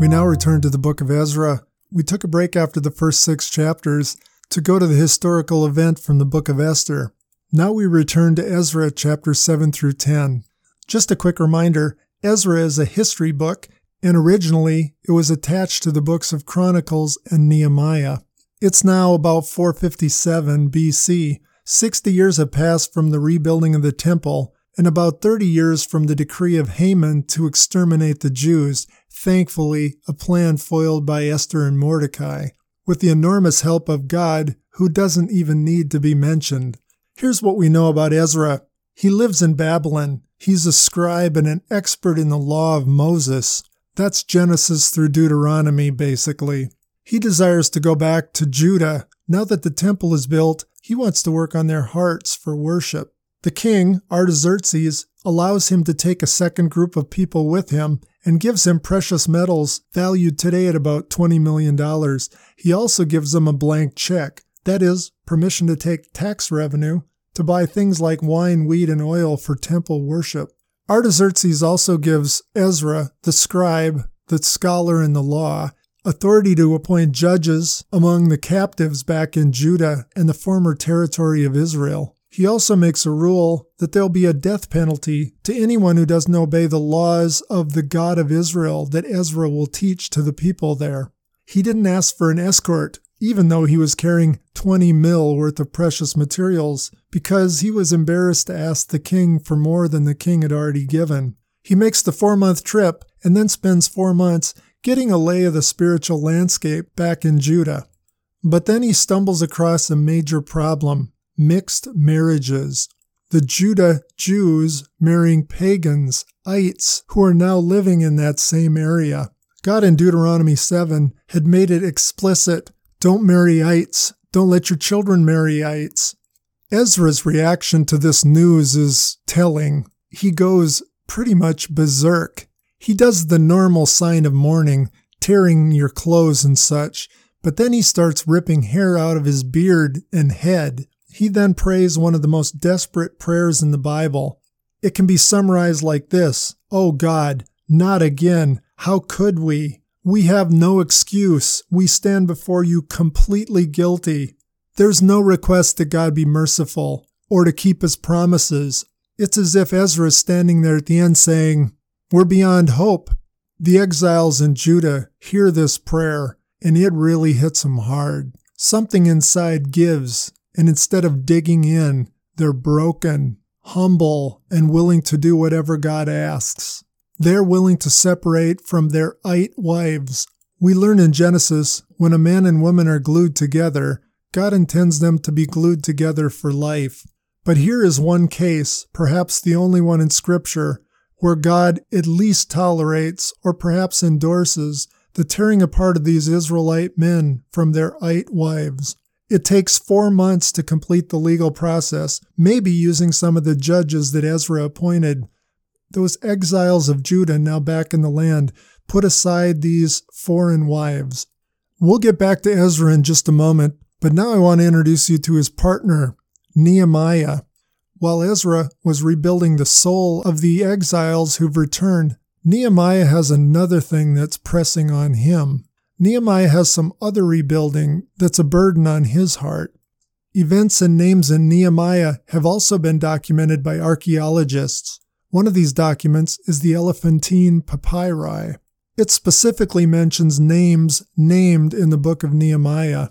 We now return to the book of Ezra. We took a break after the first six chapters to go to the historical event from the book of Esther. Now we return to Ezra chapters 7 through 10. Just a quick reminder Ezra is a history book, and originally it was attached to the books of Chronicles and Nehemiah. It's now about 457 BC. 60 years have passed from the rebuilding of the temple, and about 30 years from the decree of Haman to exterminate the Jews, thankfully, a plan foiled by Esther and Mordecai, with the enormous help of God, who doesn't even need to be mentioned. Here's what we know about Ezra he lives in Babylon. He's a scribe and an expert in the law of Moses. That's Genesis through Deuteronomy, basically. He desires to go back to Judah. Now that the temple is built, he wants to work on their hearts for worship. The king, Artaxerxes, allows him to take a second group of people with him and gives him precious metals valued today at about $20 million. He also gives them a blank check, that is, permission to take tax revenue to buy things like wine, wheat, and oil for temple worship. Artaxerxes also gives Ezra, the scribe, the scholar in the law, authority to appoint judges among the captives back in Judah and the former territory of Israel. He also makes a rule that there'll be a death penalty to anyone who doesn't obey the laws of the God of Israel that Ezra will teach to the people there. He didn't ask for an escort, even though he was carrying 20 mil worth of precious materials, because he was embarrassed to ask the king for more than the king had already given. He makes the four month trip and then spends four months getting a lay of the spiritual landscape back in Judah. But then he stumbles across a major problem mixed marriages. The Judah Jews marrying pagans, ites, who are now living in that same area. God in Deuteronomy 7 had made it explicit don't marry ites, don't let your children marry ites. Ezra's reaction to this news is telling. He goes pretty much berserk. He does the normal sign of mourning, tearing your clothes and such, but then he starts ripping hair out of his beard and head. He then prays one of the most desperate prayers in the Bible. It can be summarized like this Oh God, not again. How could we? We have no excuse. We stand before you completely guilty. There's no request that God be merciful or to keep his promises. It's as if Ezra is standing there at the end saying, We're beyond hope. The exiles in Judah hear this prayer, and it really hits them hard. Something inside gives, and instead of digging in, they're broken, humble, and willing to do whatever God asks. They're willing to separate from their ite wives. We learn in Genesis when a man and woman are glued together, God intends them to be glued together for life. But here is one case, perhaps the only one in Scripture, where God at least tolerates or perhaps endorses the tearing apart of these Israelite men from their ite wives. It takes four months to complete the legal process, maybe using some of the judges that Ezra appointed. Those exiles of Judah now back in the land put aside these foreign wives. We'll get back to Ezra in just a moment, but now I want to introduce you to his partner, Nehemiah. While Ezra was rebuilding the soul of the exiles who've returned, Nehemiah has another thing that's pressing on him. Nehemiah has some other rebuilding that's a burden on his heart. Events and names in Nehemiah have also been documented by archaeologists. One of these documents is the Elephantine Papyri. It specifically mentions names named in the book of Nehemiah.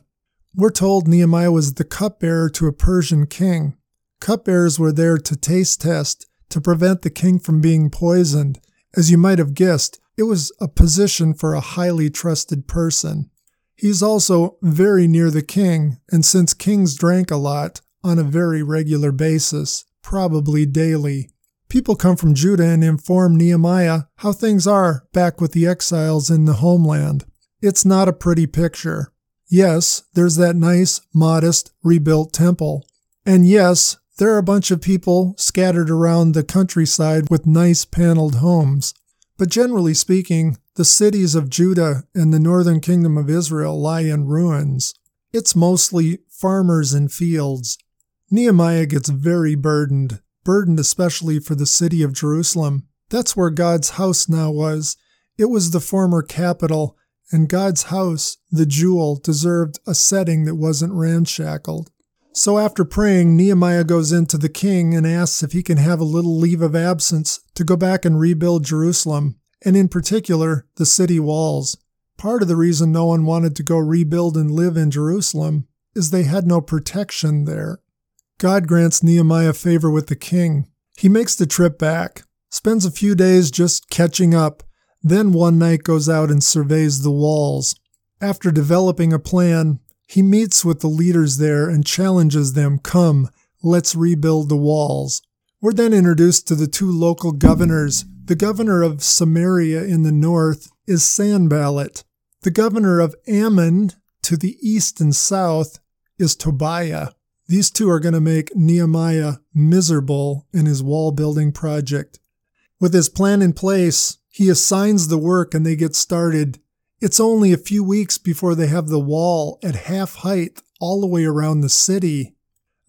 We're told Nehemiah was the cupbearer to a Persian king. Cupbearers were there to taste test, to prevent the king from being poisoned. As you might have guessed, it was a position for a highly trusted person. He's also very near the king, and since kings drank a lot, on a very regular basis, probably daily. People come from Judah and inform Nehemiah how things are back with the exiles in the homeland. It's not a pretty picture. Yes, there's that nice, modest, rebuilt temple. And yes, there are a bunch of people scattered around the countryside with nice paneled homes. But generally speaking, the cities of Judah and the northern kingdom of Israel lie in ruins. It's mostly farmers and fields. Nehemiah gets very burdened, burdened especially for the city of Jerusalem. That's where God's house now was. It was the former capital, and God's house, the jewel, deserved a setting that wasn't ramshackled. So after praying, Nehemiah goes into the king and asks if he can have a little leave of absence to go back and rebuild Jerusalem, and in particular, the city walls. Part of the reason no one wanted to go rebuild and live in Jerusalem is they had no protection there. God grants Nehemiah favor with the king. He makes the trip back, spends a few days just catching up, then one night goes out and surveys the walls. After developing a plan, he meets with the leaders there and challenges them, Come, let's rebuild the walls. We're then introduced to the two local governors. The governor of Samaria in the north is Sanballat. The governor of Ammon to the east and south is Tobiah. These two are going to make Nehemiah miserable in his wall building project. With his plan in place, he assigns the work and they get started. It's only a few weeks before they have the wall at half height all the way around the city.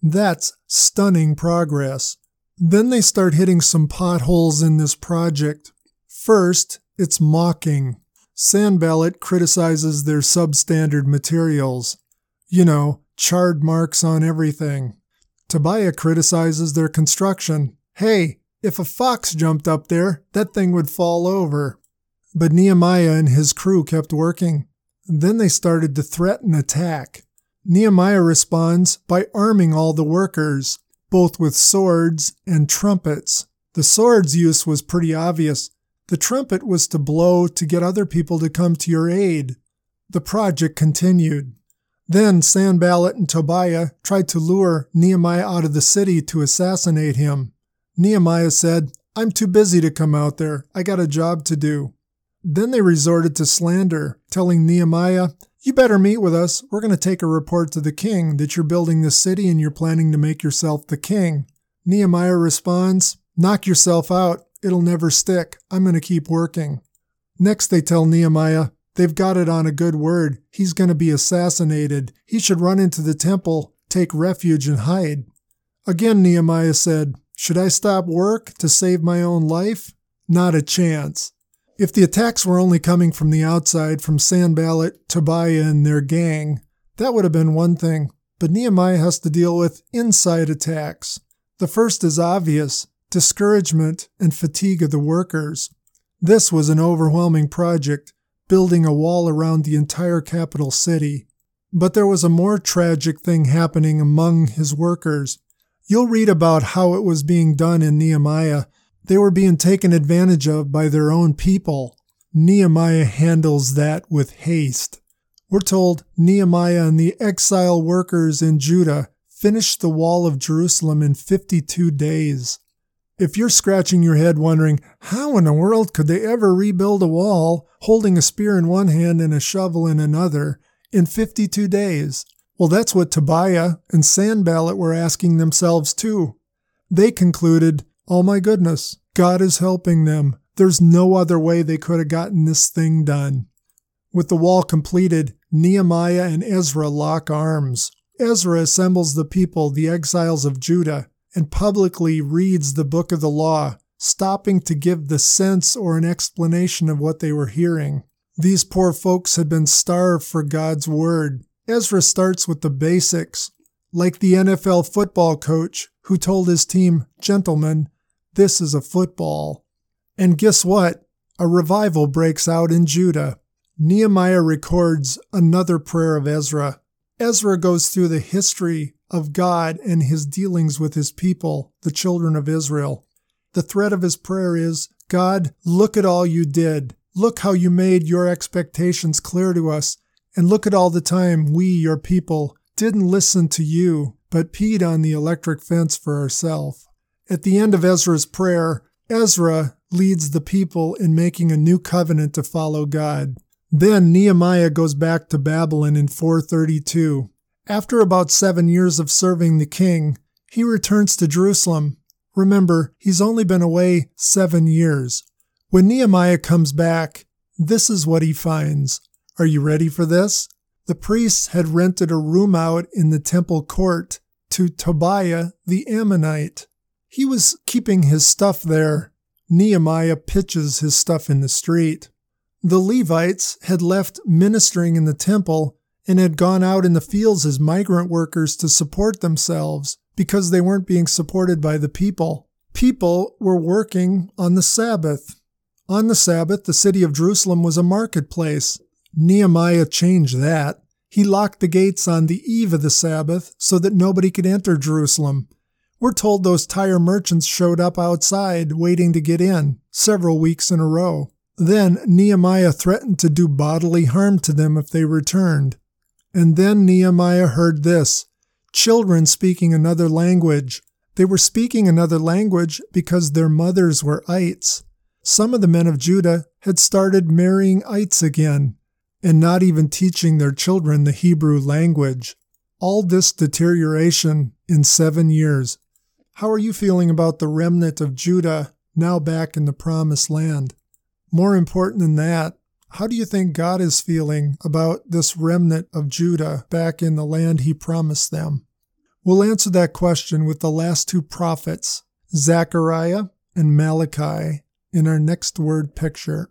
That's stunning progress. Then they start hitting some potholes in this project. First, it's mocking. Sanballat criticizes their substandard materials. You know, charred marks on everything. Tobiah criticizes their construction. Hey, if a fox jumped up there, that thing would fall over. But Nehemiah and his crew kept working. Then they started to threaten attack. Nehemiah responds by arming all the workers, both with swords and trumpets. The sword's use was pretty obvious. The trumpet was to blow to get other people to come to your aid. The project continued. Then Sanballat and Tobiah tried to lure Nehemiah out of the city to assassinate him. Nehemiah said, I'm too busy to come out there. I got a job to do. Then they resorted to slander, telling Nehemiah, You better meet with us. We're going to take a report to the king that you're building this city and you're planning to make yourself the king. Nehemiah responds, Knock yourself out. It'll never stick. I'm going to keep working. Next, they tell Nehemiah, They've got it on a good word. He's going to be assassinated. He should run into the temple, take refuge, and hide. Again, Nehemiah said, should I stop work to save my own life? Not a chance. If the attacks were only coming from the outside, from Sanballat, Tobiah, and their gang, that would have been one thing. But Nehemiah has to deal with inside attacks. The first is obvious discouragement and fatigue of the workers. This was an overwhelming project, building a wall around the entire capital city. But there was a more tragic thing happening among his workers. You'll read about how it was being done in Nehemiah. They were being taken advantage of by their own people. Nehemiah handles that with haste. We're told Nehemiah and the exile workers in Judah finished the wall of Jerusalem in 52 days. If you're scratching your head wondering, how in the world could they ever rebuild a wall holding a spear in one hand and a shovel in another in 52 days? Well, that's what Tobiah and Sanballat were asking themselves too. They concluded, oh my goodness, God is helping them. There's no other way they could have gotten this thing done. With the wall completed, Nehemiah and Ezra lock arms. Ezra assembles the people, the exiles of Judah, and publicly reads the book of the law, stopping to give the sense or an explanation of what they were hearing. These poor folks had been starved for God's word. Ezra starts with the basics, like the NFL football coach who told his team, Gentlemen, this is a football. And guess what? A revival breaks out in Judah. Nehemiah records another prayer of Ezra. Ezra goes through the history of God and his dealings with his people, the children of Israel. The thread of his prayer is God, look at all you did. Look how you made your expectations clear to us and look at all the time we, your people, didn't listen to you, but peed on the electric fence for herself. At the end of Ezra's prayer, Ezra leads the people in making a new covenant to follow God. Then Nehemiah goes back to Babylon in 432. After about seven years of serving the king, he returns to Jerusalem. Remember, he's only been away seven years. When Nehemiah comes back, this is what he finds are you ready for this? The priests had rented a room out in the temple court to Tobiah the Ammonite. He was keeping his stuff there. Nehemiah pitches his stuff in the street. The Levites had left ministering in the temple and had gone out in the fields as migrant workers to support themselves because they weren't being supported by the people. People were working on the Sabbath. On the Sabbath, the city of Jerusalem was a marketplace. Nehemiah changed that. He locked the gates on the eve of the Sabbath so that nobody could enter Jerusalem. We're told those Tyre merchants showed up outside waiting to get in several weeks in a row. Then Nehemiah threatened to do bodily harm to them if they returned. And then Nehemiah heard this children speaking another language. They were speaking another language because their mothers were ites. Some of the men of Judah had started marrying ites again and not even teaching their children the Hebrew language. All this deterioration in seven years. How are you feeling about the remnant of Judah now back in the promised land? More important than that, how do you think God is feeling about this remnant of Judah back in the land he promised them? We'll answer that question with the last two prophets, Zechariah and Malachi, in our next word picture.